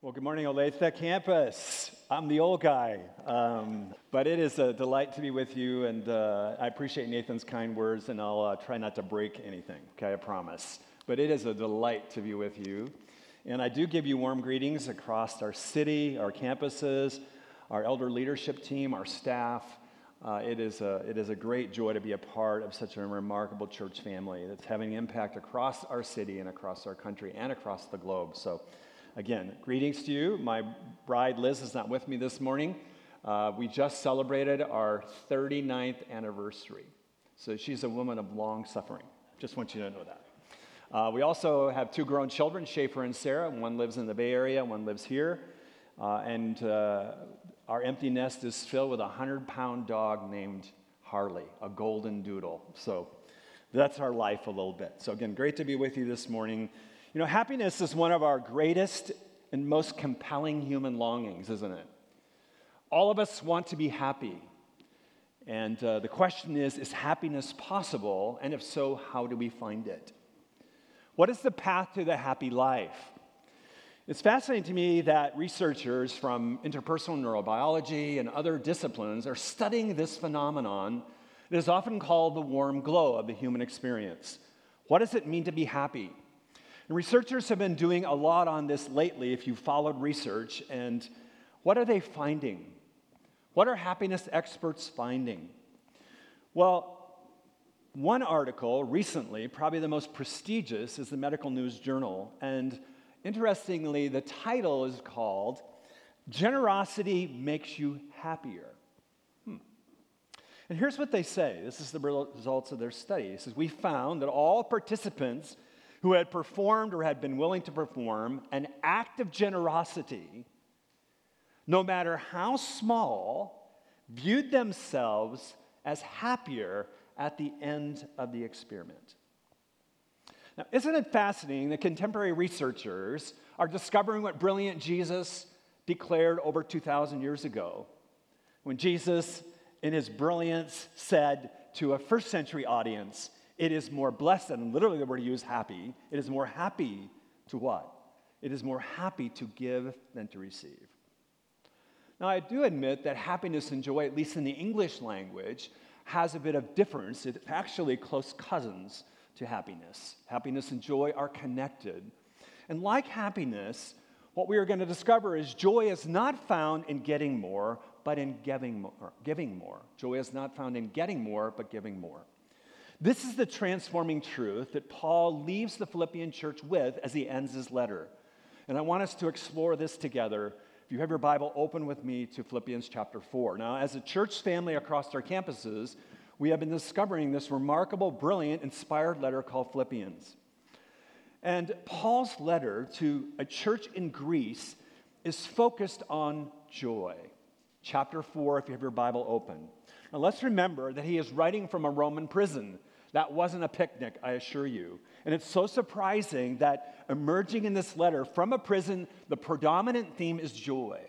Well, good morning, Olathe campus. I'm the old guy, um, but it is a delight to be with you, and uh, I appreciate Nathan's kind words, and I'll uh, try not to break anything, okay, I promise. But it is a delight to be with you. And I do give you warm greetings across our city, our campuses, our elder leadership team, our staff. Uh, it, is a, it is a great joy to be a part of such a remarkable church family that's having impact across our city and across our country and across the globe. So, Again, greetings to you. My bride Liz is not with me this morning. Uh, we just celebrated our 39th anniversary. So she's a woman of long suffering. Just want you to know that. Uh, we also have two grown children, Schaefer and Sarah. One lives in the Bay Area, one lives here. Uh, and uh, our empty nest is filled with a 100 pound dog named Harley, a golden doodle. So that's our life a little bit. So, again, great to be with you this morning. You know, happiness is one of our greatest and most compelling human longings, isn't it? All of us want to be happy. And uh, the question is is happiness possible? And if so, how do we find it? What is the path to the happy life? It's fascinating to me that researchers from interpersonal neurobiology and other disciplines are studying this phenomenon that is often called the warm glow of the human experience. What does it mean to be happy? And researchers have been doing a lot on this lately, if you've followed research. And what are they finding? What are happiness experts finding? Well, one article recently, probably the most prestigious, is the Medical News Journal. And interestingly, the title is called Generosity Makes You Happier. Hmm. And here's what they say this is the results of their study. It says, We found that all participants who had performed or had been willing to perform an act of generosity, no matter how small, viewed themselves as happier at the end of the experiment. Now, isn't it fascinating that contemporary researchers are discovering what brilliant Jesus declared over 2,000 years ago? When Jesus, in his brilliance, said to a first century audience, it is more blessed, and literally the word used happy. It is more happy to what? It is more happy to give than to receive. Now, I do admit that happiness and joy, at least in the English language, has a bit of difference. It's actually close cousins to happiness. Happiness and joy are connected. And like happiness, what we are going to discover is joy is not found in getting more, but in giving more. Giving more. Joy is not found in getting more, but giving more. This is the transforming truth that Paul leaves the Philippian church with as he ends his letter. And I want us to explore this together. If you have your Bible, open with me to Philippians chapter 4. Now, as a church family across our campuses, we have been discovering this remarkable, brilliant, inspired letter called Philippians. And Paul's letter to a church in Greece is focused on joy. Chapter 4, if you have your Bible open. Now, let's remember that he is writing from a Roman prison. That wasn't a picnic, I assure you. And it's so surprising that emerging in this letter from a prison, the predominant theme is joy.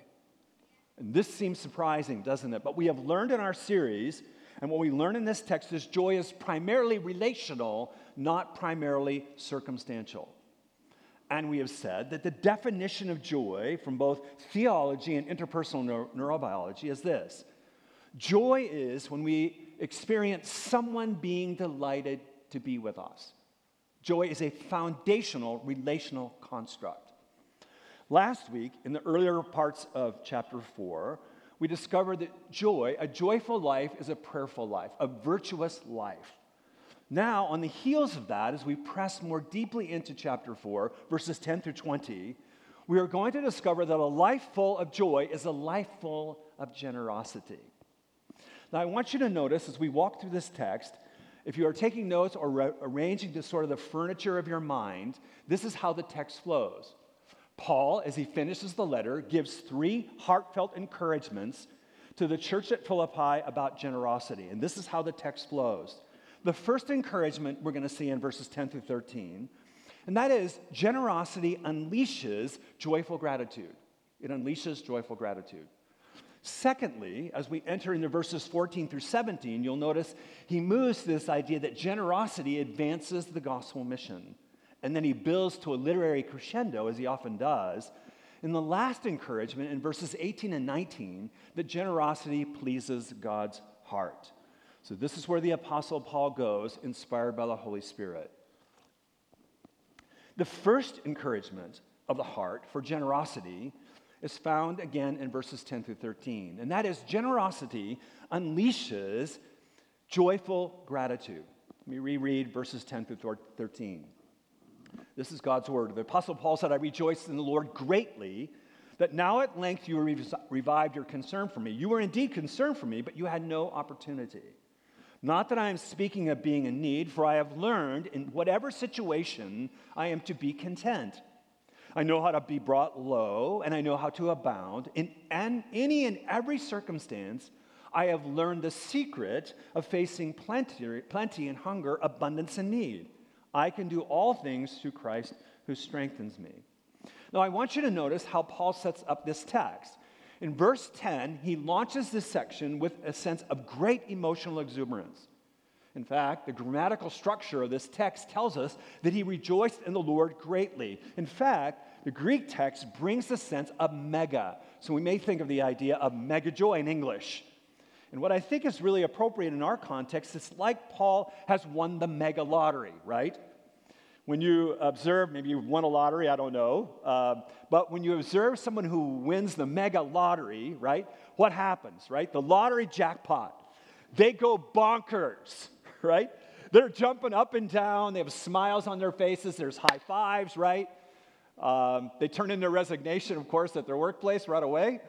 And this seems surprising, doesn't it? But we have learned in our series, and what we learn in this text is joy is primarily relational, not primarily circumstantial. And we have said that the definition of joy from both theology and interpersonal neurobiology is this joy is when we experience someone being delighted to be with us. Joy is a foundational relational construct. Last week, in the earlier parts of chapter 4, we discovered that joy, a joyful life, is a prayerful life, a virtuous life. Now, on the heels of that, as we press more deeply into chapter 4, verses 10 through 20, we are going to discover that a life full of joy is a life full of generosity. Now, I want you to notice as we walk through this text, if you are taking notes or re- arranging the sort of the furniture of your mind, this is how the text flows. Paul, as he finishes the letter, gives three heartfelt encouragements to the church at Philippi about generosity. And this is how the text flows. The first encouragement we're going to see in verses 10 through 13, and that is generosity unleashes joyful gratitude. It unleashes joyful gratitude. Secondly, as we enter into verses 14 through 17, you'll notice he moves to this idea that generosity advances the gospel mission. And then he builds to a literary crescendo, as he often does. in the last encouragement in verses 18 and 19 that generosity pleases God's heart. So, this is where the Apostle Paul goes, inspired by the Holy Spirit. The first encouragement of the heart for generosity is found again in verses 10 through 13, and that is generosity unleashes joyful gratitude. Let me reread verses 10 through 13. This is God's word. The Apostle Paul said, I rejoiced in the Lord greatly that now at length you revived your concern for me. You were indeed concerned for me, but you had no opportunity. Not that I am speaking of being in need, for I have learned in whatever situation I am to be content. I know how to be brought low, and I know how to abound. In any and every circumstance, I have learned the secret of facing plenty, plenty and hunger, abundance and need. I can do all things through Christ who strengthens me. Now, I want you to notice how Paul sets up this text. In verse 10, he launches this section with a sense of great emotional exuberance. In fact, the grammatical structure of this text tells us that he rejoiced in the Lord greatly. In fact, the Greek text brings the sense of mega. So we may think of the idea of mega joy in English. And what I think is really appropriate in our context is like Paul has won the mega lottery, right? When you observe, maybe you've won a lottery, I don't know, uh, but when you observe someone who wins the mega lottery, right, what happens, right? The lottery jackpot, they go bonkers, right? They're jumping up and down, they have smiles on their faces, there's high fives, right? Um, they turn in their resignation, of course, at their workplace right away.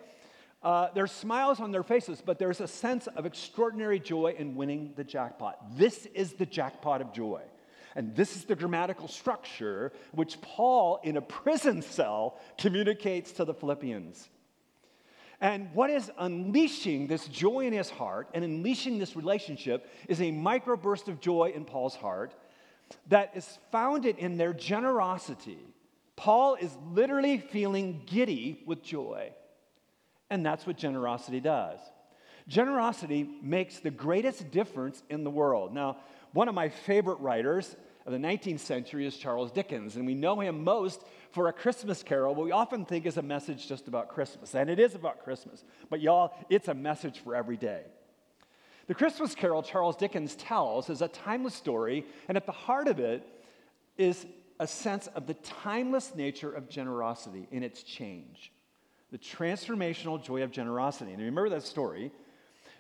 Uh, there's smiles on their faces, but there's a sense of extraordinary joy in winning the jackpot. This is the jackpot of joy. And this is the grammatical structure which Paul, in a prison cell, communicates to the Philippians. And what is unleashing this joy in his heart and unleashing this relationship is a microburst of joy in Paul's heart that is founded in their generosity. Paul is literally feeling giddy with joy. And that's what generosity does. Generosity makes the greatest difference in the world. Now, one of my favorite writers of the 19th century is Charles Dickens, and we know him most for A Christmas Carol, what we often think is a message just about Christmas. And it is about Christmas, but y'all, it's a message for every day. The Christmas Carol Charles Dickens tells is a timeless story, and at the heart of it is a sense of the timeless nature of generosity in its change the transformational joy of generosity. And remember that story.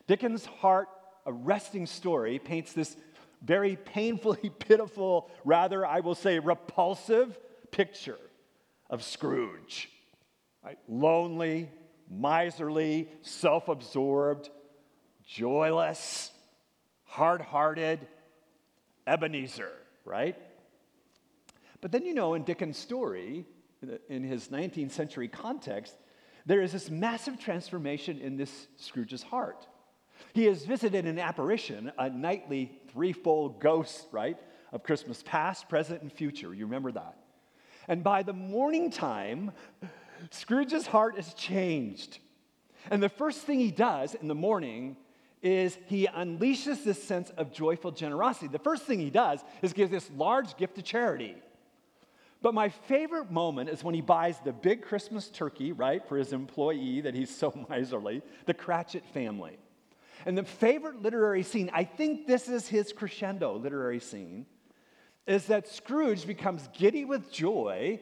Dickens' heart arresting story paints this very painfully pitiful, rather, I will say, repulsive picture of Scrooge. Right? Lonely, miserly, self absorbed, joyless, hard hearted, Ebenezer, right? But then, you know, in Dickens' story, in his 19th century context, there is this massive transformation in this Scrooge's heart. He has visited an apparition, a nightly threefold ghost, right, of Christmas past, present, and future. You remember that. And by the morning time, Scrooge's heart is changed. And the first thing he does in the morning is he unleashes this sense of joyful generosity. The first thing he does is give this large gift to charity. But my favorite moment is when he buys the big Christmas turkey, right, for his employee that he's so miserly, the Cratchit family. And the favorite literary scene, I think this is his crescendo literary scene, is that Scrooge becomes giddy with joy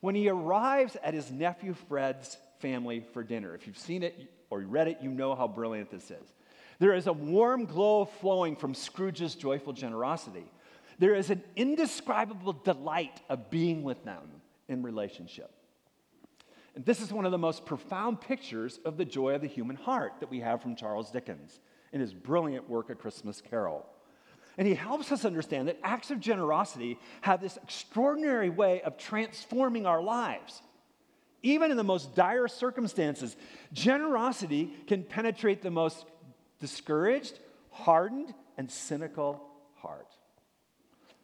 when he arrives at his nephew Fred's family for dinner. If you've seen it or read it, you know how brilliant this is. There is a warm glow flowing from Scrooge's joyful generosity. There is an indescribable delight of being with them in relationship. And this is one of the most profound pictures of the joy of the human heart that we have from Charles Dickens in his brilliant work, A Christmas Carol. And he helps us understand that acts of generosity have this extraordinary way of transforming our lives. Even in the most dire circumstances, generosity can penetrate the most discouraged, hardened, and cynical heart.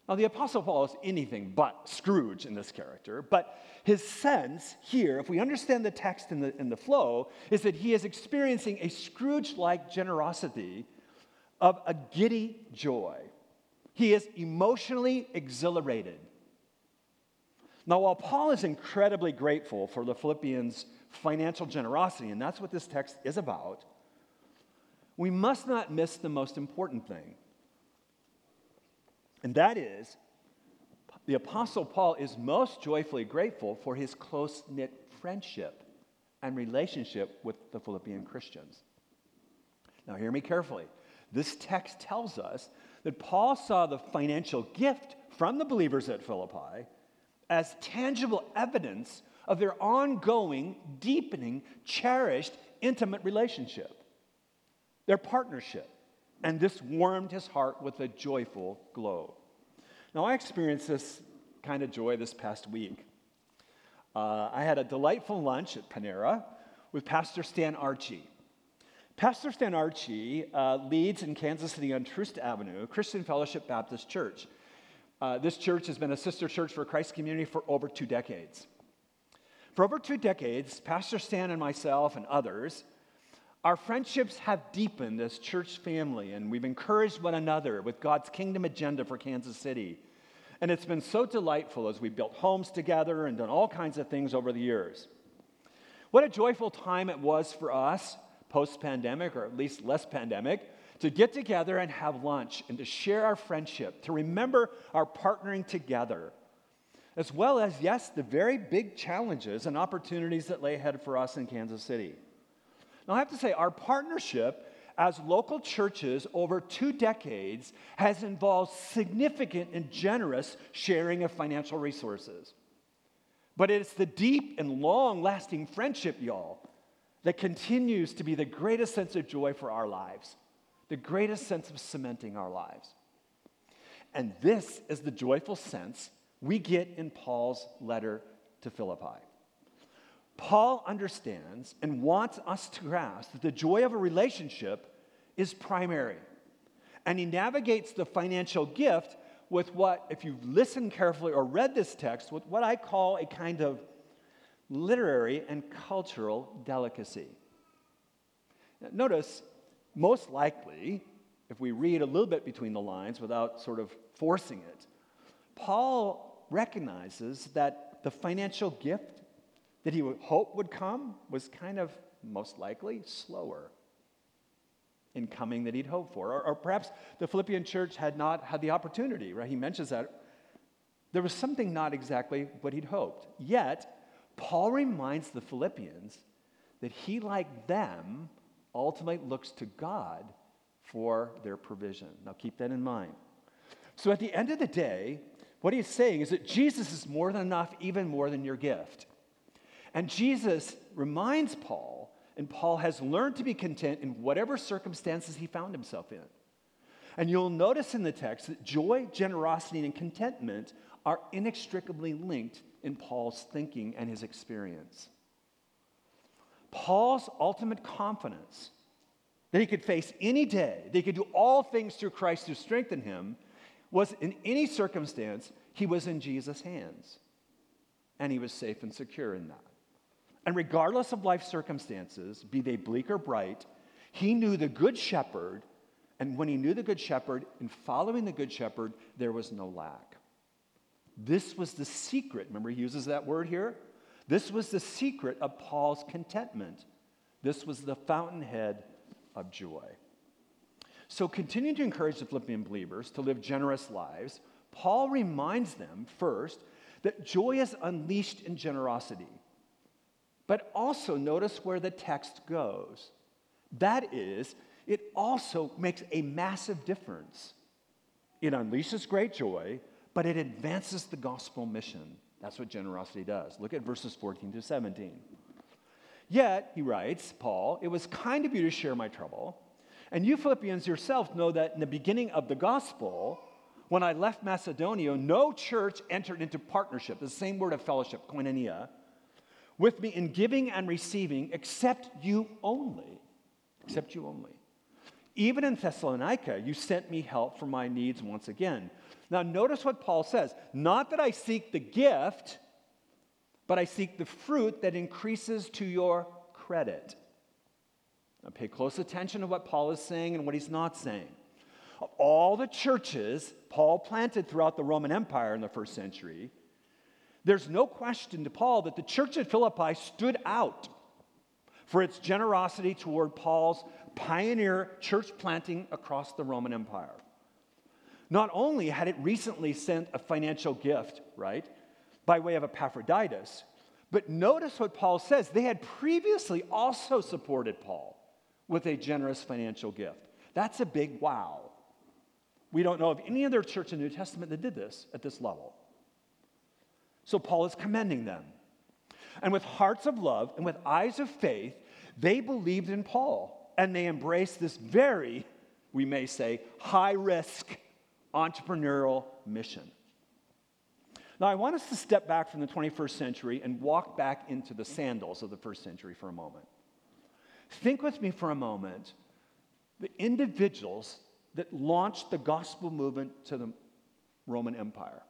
Now, the Apostle Paul is anything but Scrooge in this character, but his sense here, if we understand the text and the, and the flow, is that he is experiencing a Scrooge like generosity of a giddy joy. He is emotionally exhilarated. Now, while Paul is incredibly grateful for the Philippians' financial generosity, and that's what this text is about, we must not miss the most important thing. And that is, the Apostle Paul is most joyfully grateful for his close knit friendship and relationship with the Philippian Christians. Now, hear me carefully. This text tells us that Paul saw the financial gift from the believers at Philippi as tangible evidence of their ongoing, deepening, cherished, intimate relationship, their partnership. And this warmed his heart with a joyful glow. Now, I experienced this kind of joy this past week. Uh, I had a delightful lunch at Panera with Pastor Stan Archie. Pastor Stan Archie uh, leads in Kansas City on Troost Avenue, Christian Fellowship Baptist Church. Uh, this church has been a sister church for Christ Community for over two decades. For over two decades, Pastor Stan and myself and others, our friendships have deepened as church family, and we've encouraged one another with God's kingdom agenda for Kansas City. And it's been so delightful as we built homes together and done all kinds of things over the years. What a joyful time it was for us post pandemic, or at least less pandemic, to get together and have lunch and to share our friendship, to remember our partnering together, as well as, yes, the very big challenges and opportunities that lay ahead for us in Kansas City. Now, I have to say, our partnership as local churches over two decades has involved significant and generous sharing of financial resources. But it's the deep and long lasting friendship, y'all, that continues to be the greatest sense of joy for our lives, the greatest sense of cementing our lives. And this is the joyful sense we get in Paul's letter to Philippi. Paul understands and wants us to grasp that the joy of a relationship is primary. And he navigates the financial gift with what, if you've listened carefully or read this text, with what I call a kind of literary and cultural delicacy. Notice, most likely, if we read a little bit between the lines without sort of forcing it, Paul recognizes that the financial gift that he would hope would come was kind of most likely slower in coming that he'd hoped for. Or, or, perhaps the Philippian church had not had the opportunity, right? He mentions that. There was something not exactly what he'd hoped. Yet, Paul reminds the Philippians that he, like them, ultimately looks to God for their provision. Now, keep that in mind. So, at the end of the day, what he's saying is that Jesus is more than enough, even more than your gift. And Jesus reminds Paul, and Paul has learned to be content in whatever circumstances he found himself in. And you'll notice in the text that joy, generosity, and contentment are inextricably linked in Paul's thinking and his experience. Paul's ultimate confidence that he could face any day, that he could do all things through Christ who strengthened him, was in any circumstance, he was in Jesus' hands. And he was safe and secure in that. And regardless of life circumstances, be they bleak or bright, he knew the Good Shepherd. And when he knew the Good Shepherd, in following the Good Shepherd, there was no lack. This was the secret. Remember, he uses that word here? This was the secret of Paul's contentment. This was the fountainhead of joy. So, continuing to encourage the Philippian believers to live generous lives, Paul reminds them first that joy is unleashed in generosity. But also notice where the text goes. That is, it also makes a massive difference. It unleashes great joy, but it advances the gospel mission. That's what generosity does. Look at verses 14 to 17. Yet, he writes, Paul, it was kind of you to share my trouble. And you Philippians yourself know that in the beginning of the gospel, when I left Macedonia, no church entered into partnership, the same word of fellowship, koinonia, with me in giving and receiving, except you only. Except you only. Even in Thessalonica, you sent me help for my needs once again. Now, notice what Paul says not that I seek the gift, but I seek the fruit that increases to your credit. Now, pay close attention to what Paul is saying and what he's not saying. Of All the churches Paul planted throughout the Roman Empire in the first century, There's no question to Paul that the church at Philippi stood out for its generosity toward Paul's pioneer church planting across the Roman Empire. Not only had it recently sent a financial gift, right, by way of Epaphroditus, but notice what Paul says. They had previously also supported Paul with a generous financial gift. That's a big wow. We don't know of any other church in the New Testament that did this at this level. So Paul is commending them. And with hearts of love and with eyes of faith, they believed in Paul and they embraced this very, we may say, high risk entrepreneurial mission. Now, I want us to step back from the 21st century and walk back into the sandals of the first century for a moment. Think with me for a moment the individuals that launched the gospel movement to the Roman Empire.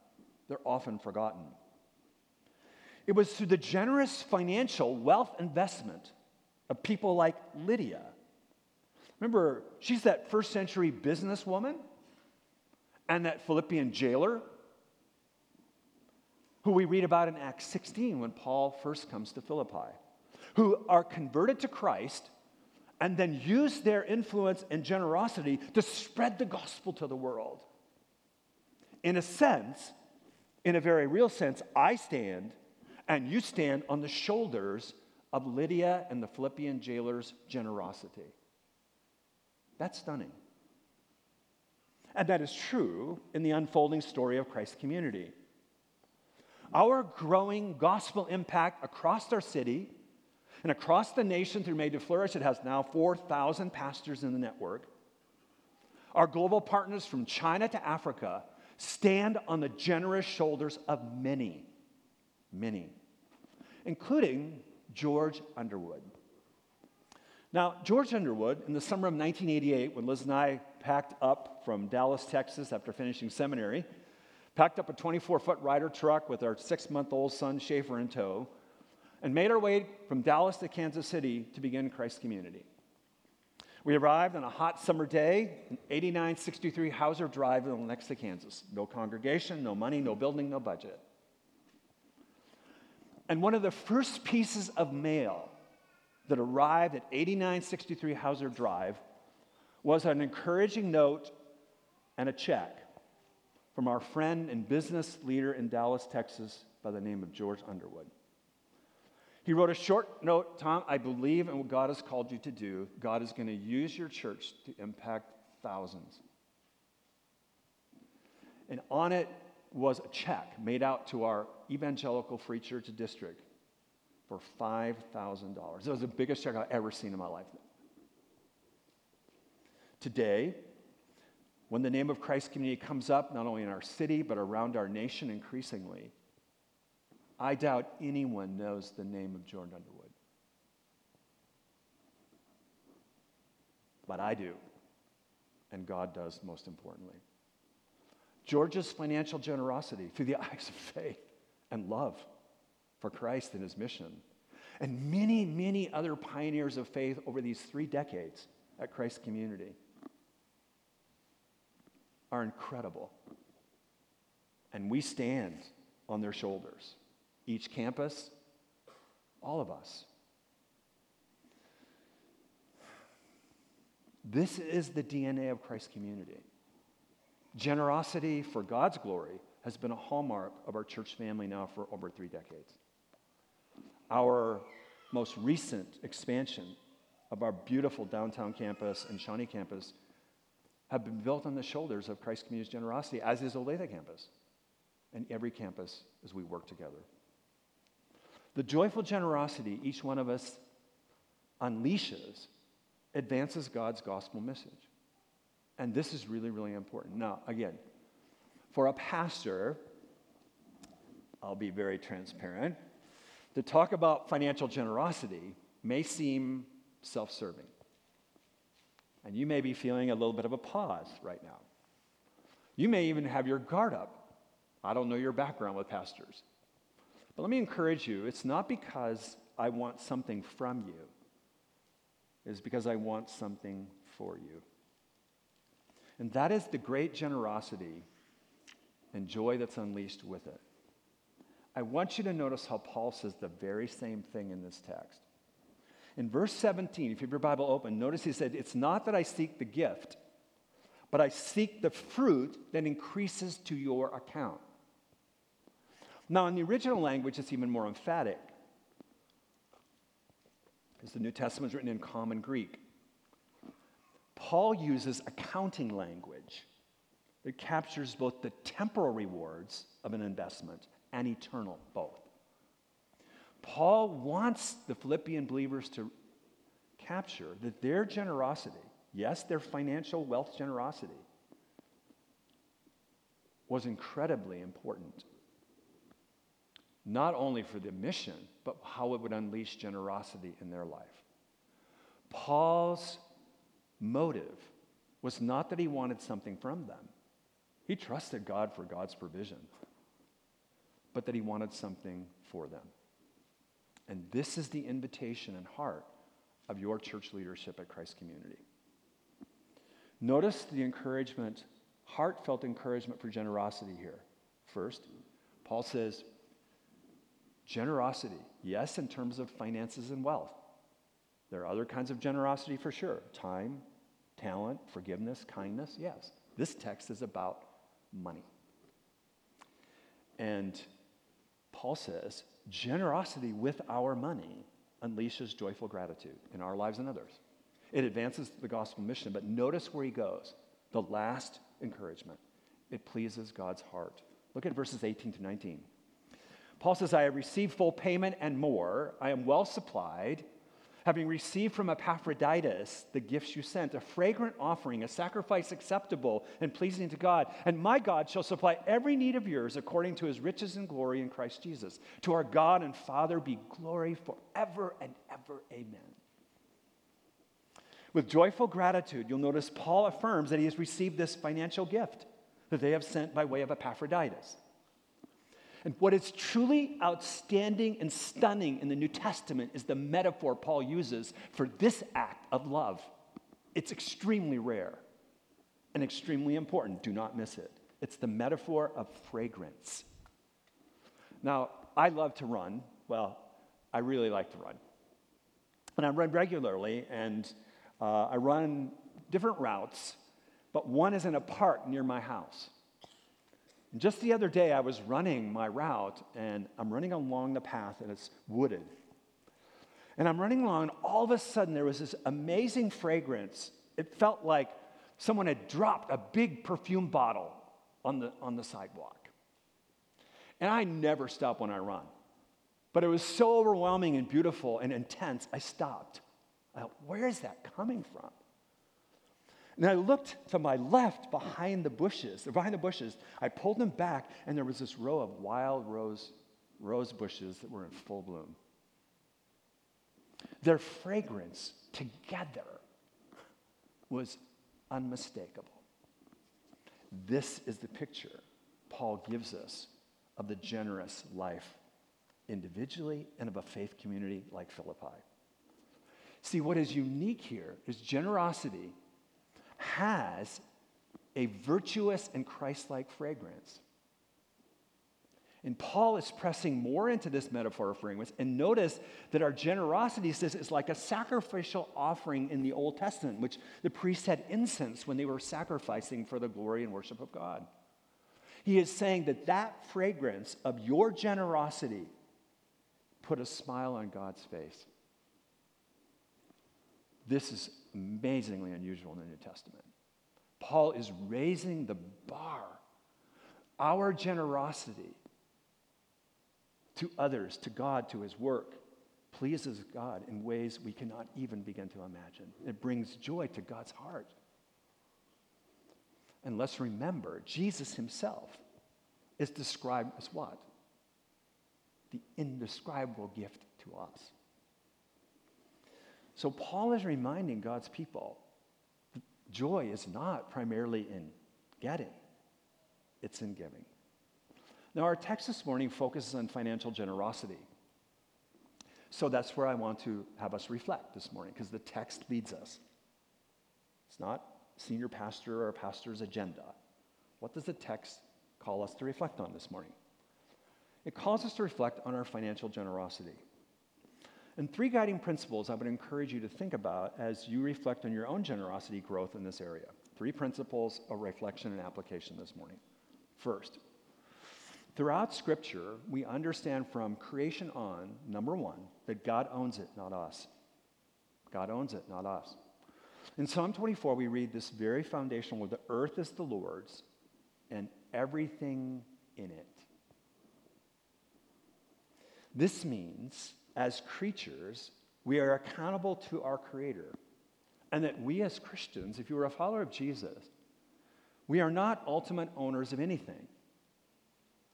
They're often forgotten. It was through the generous financial wealth investment of people like Lydia. Remember, she's that first century businesswoman and that Philippian jailer who we read about in Acts 16 when Paul first comes to Philippi, who are converted to Christ and then use their influence and generosity to spread the gospel to the world. In a sense, in a very real sense, I stand and you stand on the shoulders of Lydia and the Philippian jailer's generosity. That's stunning. And that is true in the unfolding story of Christ's community. Our growing gospel impact across our city and across the nation through Made to Flourish, it has now 4,000 pastors in the network. Our global partners from China to Africa stand on the generous shoulders of many, many, including George Underwood. Now, George Underwood, in the summer of 1988, when Liz and I packed up from Dallas, Texas after finishing seminary, packed up a 24 foot Ryder truck with our six month old son Schaefer in tow, and made our way from Dallas to Kansas City to begin Christ Community. We arrived on a hot summer day, 8963 Hauser Drive next to Kansas. No congregation, no money, no building, no budget. And one of the first pieces of mail that arrived at 8963 Hauser Drive was an encouraging note and a check from our friend and business leader in Dallas, Texas, by the name of George Underwood. He wrote a short note Tom, I believe in what God has called you to do. God is going to use your church to impact thousands. And on it was a check made out to our Evangelical Free Church district for $5,000. It was the biggest check I've ever seen in my life. Today, when the name of Christ community comes up, not only in our city, but around our nation increasingly, I doubt anyone knows the name of George Underwood. But I do, and God does most importantly. George's financial generosity through the eyes of faith and love for Christ and his mission, and many, many other pioneers of faith over these three decades at Christ Community are incredible. And we stand on their shoulders. Each campus, all of us. This is the DNA of Christ community. Generosity for God's glory has been a hallmark of our church family now for over three decades. Our most recent expansion of our beautiful downtown campus and Shawnee campus have been built on the shoulders of Christ Community's generosity, as is Olathe campus and every campus as we work together. The joyful generosity each one of us unleashes advances God's gospel message. And this is really, really important. Now, again, for a pastor, I'll be very transparent, to talk about financial generosity may seem self serving. And you may be feeling a little bit of a pause right now. You may even have your guard up. I don't know your background with pastors. But let me encourage you it's not because I want something from you, it's because I want something for you. And that is the great generosity and joy that's unleashed with it. I want you to notice how Paul says the very same thing in this text. In verse 17, if you have your Bible open, notice he said, It's not that I seek the gift, but I seek the fruit that increases to your account. Now, in the original language, it's even more emphatic because the New Testament is written in common Greek. Paul uses accounting language that captures both the temporal rewards of an investment and eternal both. Paul wants the Philippian believers to capture that their generosity, yes, their financial wealth generosity, was incredibly important. Not only for the mission, but how it would unleash generosity in their life. Paul's motive was not that he wanted something from them, he trusted God for God's provision, but that he wanted something for them. And this is the invitation and heart of your church leadership at Christ Community. Notice the encouragement, heartfelt encouragement for generosity here. First, Paul says, generosity, yes, in terms of finances and wealth. There are other kinds of generosity for sure time, talent, forgiveness, kindness, yes. This text is about money. And Paul says, generosity with our money unleashes joyful gratitude in our lives and others. It advances the gospel mission, but notice where he goes. The last encouragement. It pleases God's heart. Look at verses 18 to 19. Paul says, I have received full payment and more. I am well supplied having received from Epaphroditus the gifts you sent, a fragrant offering, a sacrifice acceptable and pleasing to God. And my God shall supply every need of yours according to his riches and glory in Christ Jesus. To our God and Father be glory forever and ever. Amen. With joyful gratitude, you'll notice Paul affirms that he has received this financial gift that they have sent by way of Epaphroditus. And what is truly outstanding and stunning in the New Testament is the metaphor Paul uses for this act of love. It's extremely rare and extremely important. Do not miss it. It's the metaphor of fragrance. Now, I love to run. Well, I really like to run. And I run regularly, and uh, I run different routes, but one is in a park near my house. And just the other day, I was running my route, and I'm running along the path, and it's wooded. And I'm running along, and all of a sudden, there was this amazing fragrance. It felt like someone had dropped a big perfume bottle on the, on the sidewalk. And I never stop when I run. But it was so overwhelming and beautiful and intense, I stopped. I thought, where is that coming from? And I looked to my left behind the bushes. Behind the bushes, I pulled them back, and there was this row of wild rose, rose bushes that were in full bloom. Their fragrance together was unmistakable. This is the picture Paul gives us of the generous life individually and of a faith community like Philippi. See, what is unique here is generosity has a virtuous and Christ like fragrance. And Paul is pressing more into this metaphor of fragrance. And notice that our generosity says is like a sacrificial offering in the Old Testament, which the priests had incense when they were sacrificing for the glory and worship of God. He is saying that that fragrance of your generosity put a smile on God's face. This is amazingly unusual in the New Testament. Paul is raising the bar. Our generosity to others, to God, to his work, pleases God in ways we cannot even begin to imagine. It brings joy to God's heart. And let's remember, Jesus himself is described as what? The indescribable gift to us. So Paul is reminding God's people joy is not primarily in getting, it's in giving. Now, our text this morning focuses on financial generosity. So that's where I want to have us reflect this morning because the text leads us. It's not senior pastor or pastor's agenda. What does the text call us to reflect on this morning? it calls us to reflect on our financial generosity. And three guiding principles I would encourage you to think about as you reflect on your own generosity growth in this area. Three principles of reflection and application this morning. First, throughout Scripture, we understand from creation on, number one, that God owns it, not us. God owns it, not us. In Psalm 24, we read this very foundational word the earth is the Lord's and everything in it. This means, as creatures, we are accountable to our Creator. And that we, as Christians, if you are a follower of Jesus, we are not ultimate owners of anything.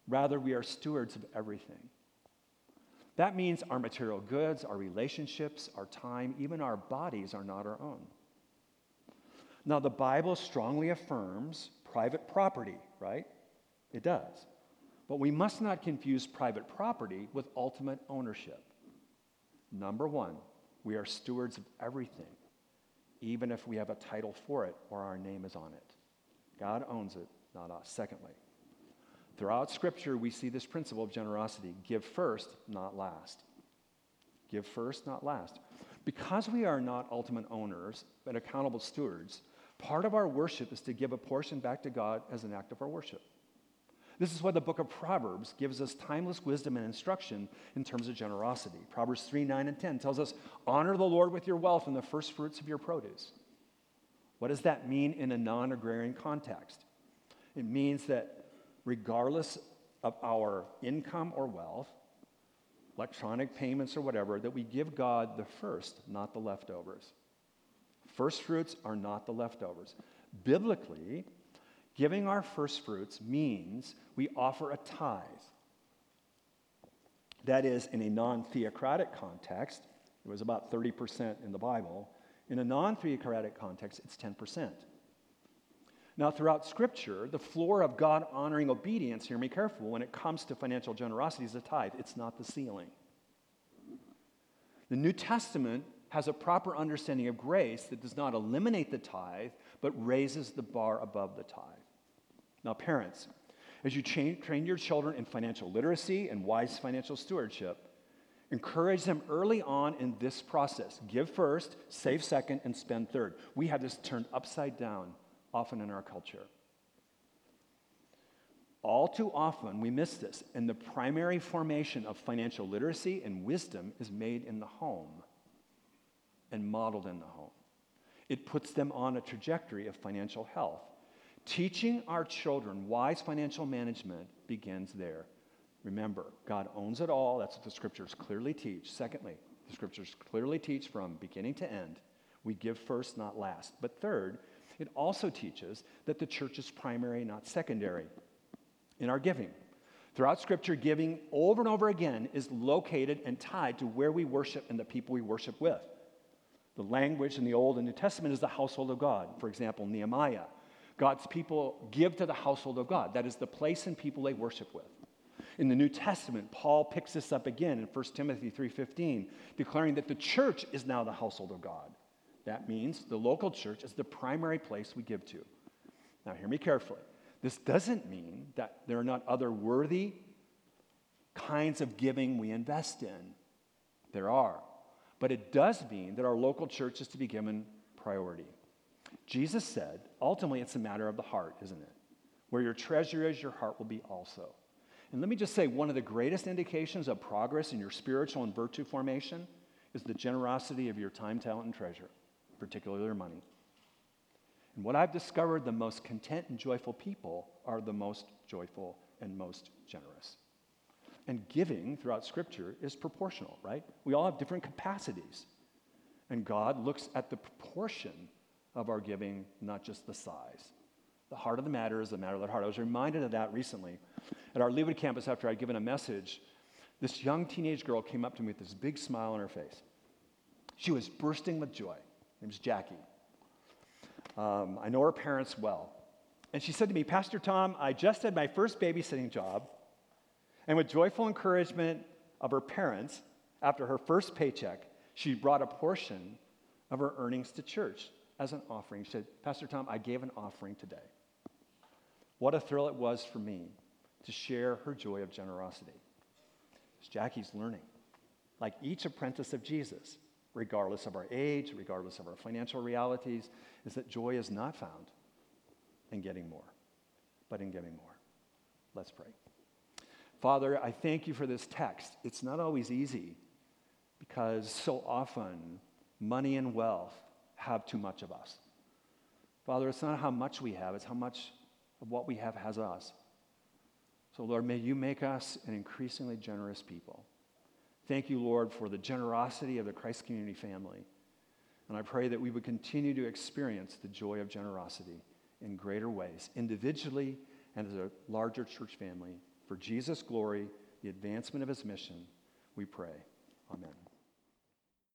Rather, we are stewards of everything. That means our material goods, our relationships, our time, even our bodies are not our own. Now, the Bible strongly affirms private property, right? It does. But we must not confuse private property with ultimate ownership. Number one, we are stewards of everything, even if we have a title for it or our name is on it. God owns it, not us. Secondly, throughout Scripture, we see this principle of generosity give first, not last. Give first, not last. Because we are not ultimate owners, but accountable stewards, part of our worship is to give a portion back to God as an act of our worship. This is why the book of Proverbs gives us timeless wisdom and instruction in terms of generosity. Proverbs 3 9 and 10 tells us, Honor the Lord with your wealth and the first fruits of your produce. What does that mean in a non agrarian context? It means that regardless of our income or wealth, electronic payments or whatever, that we give God the first, not the leftovers. First fruits are not the leftovers. Biblically, giving our first fruits means we offer a tithe. That is, in a non theocratic context, it was about 30% in the Bible. In a non theocratic context, it's 10%. Now, throughout Scripture, the floor of God honoring obedience, hear me careful, when it comes to financial generosity is a tithe, it's not the ceiling. The New Testament has a proper understanding of grace that does not eliminate the tithe, but raises the bar above the tithe. Now, parents, as you train, train your children in financial literacy and wise financial stewardship, Encourage them early on in this process. Give first, save second, and spend third. We have this turned upside down often in our culture. All too often, we miss this, and the primary formation of financial literacy and wisdom is made in the home and modeled in the home. It puts them on a trajectory of financial health. Teaching our children wise financial management begins there. Remember, God owns it all. That's what the scriptures clearly teach. Secondly, the scriptures clearly teach from beginning to end we give first, not last. But third, it also teaches that the church is primary, not secondary in our giving. Throughout Scripture, giving over and over again is located and tied to where we worship and the people we worship with. The language in the Old and New Testament is the household of God. For example, Nehemiah. God's people give to the household of God. That is the place and people they worship with. In the New Testament, Paul picks this up again in 1 Timothy 3:15, declaring that the church is now the household of God. That means the local church is the primary place we give to. Now hear me carefully. This doesn't mean that there are not other worthy kinds of giving we invest in. There are. But it does mean that our local church is to be given priority. Jesus said, ultimately, it's a matter of the heart, isn't it? Where your treasure is, your heart will be also. And let me just say one of the greatest indications of progress in your spiritual and virtue formation is the generosity of your time, talent, and treasure, particularly your money. And what I've discovered the most content and joyful people are the most joyful and most generous. And giving throughout Scripture is proportional, right? We all have different capacities. And God looks at the proportion of our giving, not just the size. The heart of the matter is the matter of the heart. I was reminded of that recently at our Leawood campus after I'd given a message. This young teenage girl came up to me with this big smile on her face. She was bursting with joy. Her was Jackie. Um, I know her parents well. And she said to me, Pastor Tom, I just had my first babysitting job. And with joyful encouragement of her parents, after her first paycheck, she brought a portion of her earnings to church as an offering. She said, Pastor Tom, I gave an offering today. What a thrill it was for me to share her joy of generosity. is Jackie's learning. Like each apprentice of Jesus, regardless of our age, regardless of our financial realities, is that joy is not found in getting more, but in giving more. Let's pray. Father, I thank you for this text. It's not always easy because so often money and wealth have too much of us. Father, it's not how much we have, it's how much of what we have has us. So, Lord, may you make us an increasingly generous people. Thank you, Lord, for the generosity of the Christ Community family. And I pray that we would continue to experience the joy of generosity in greater ways, individually and as a larger church family. For Jesus' glory, the advancement of his mission, we pray. Amen.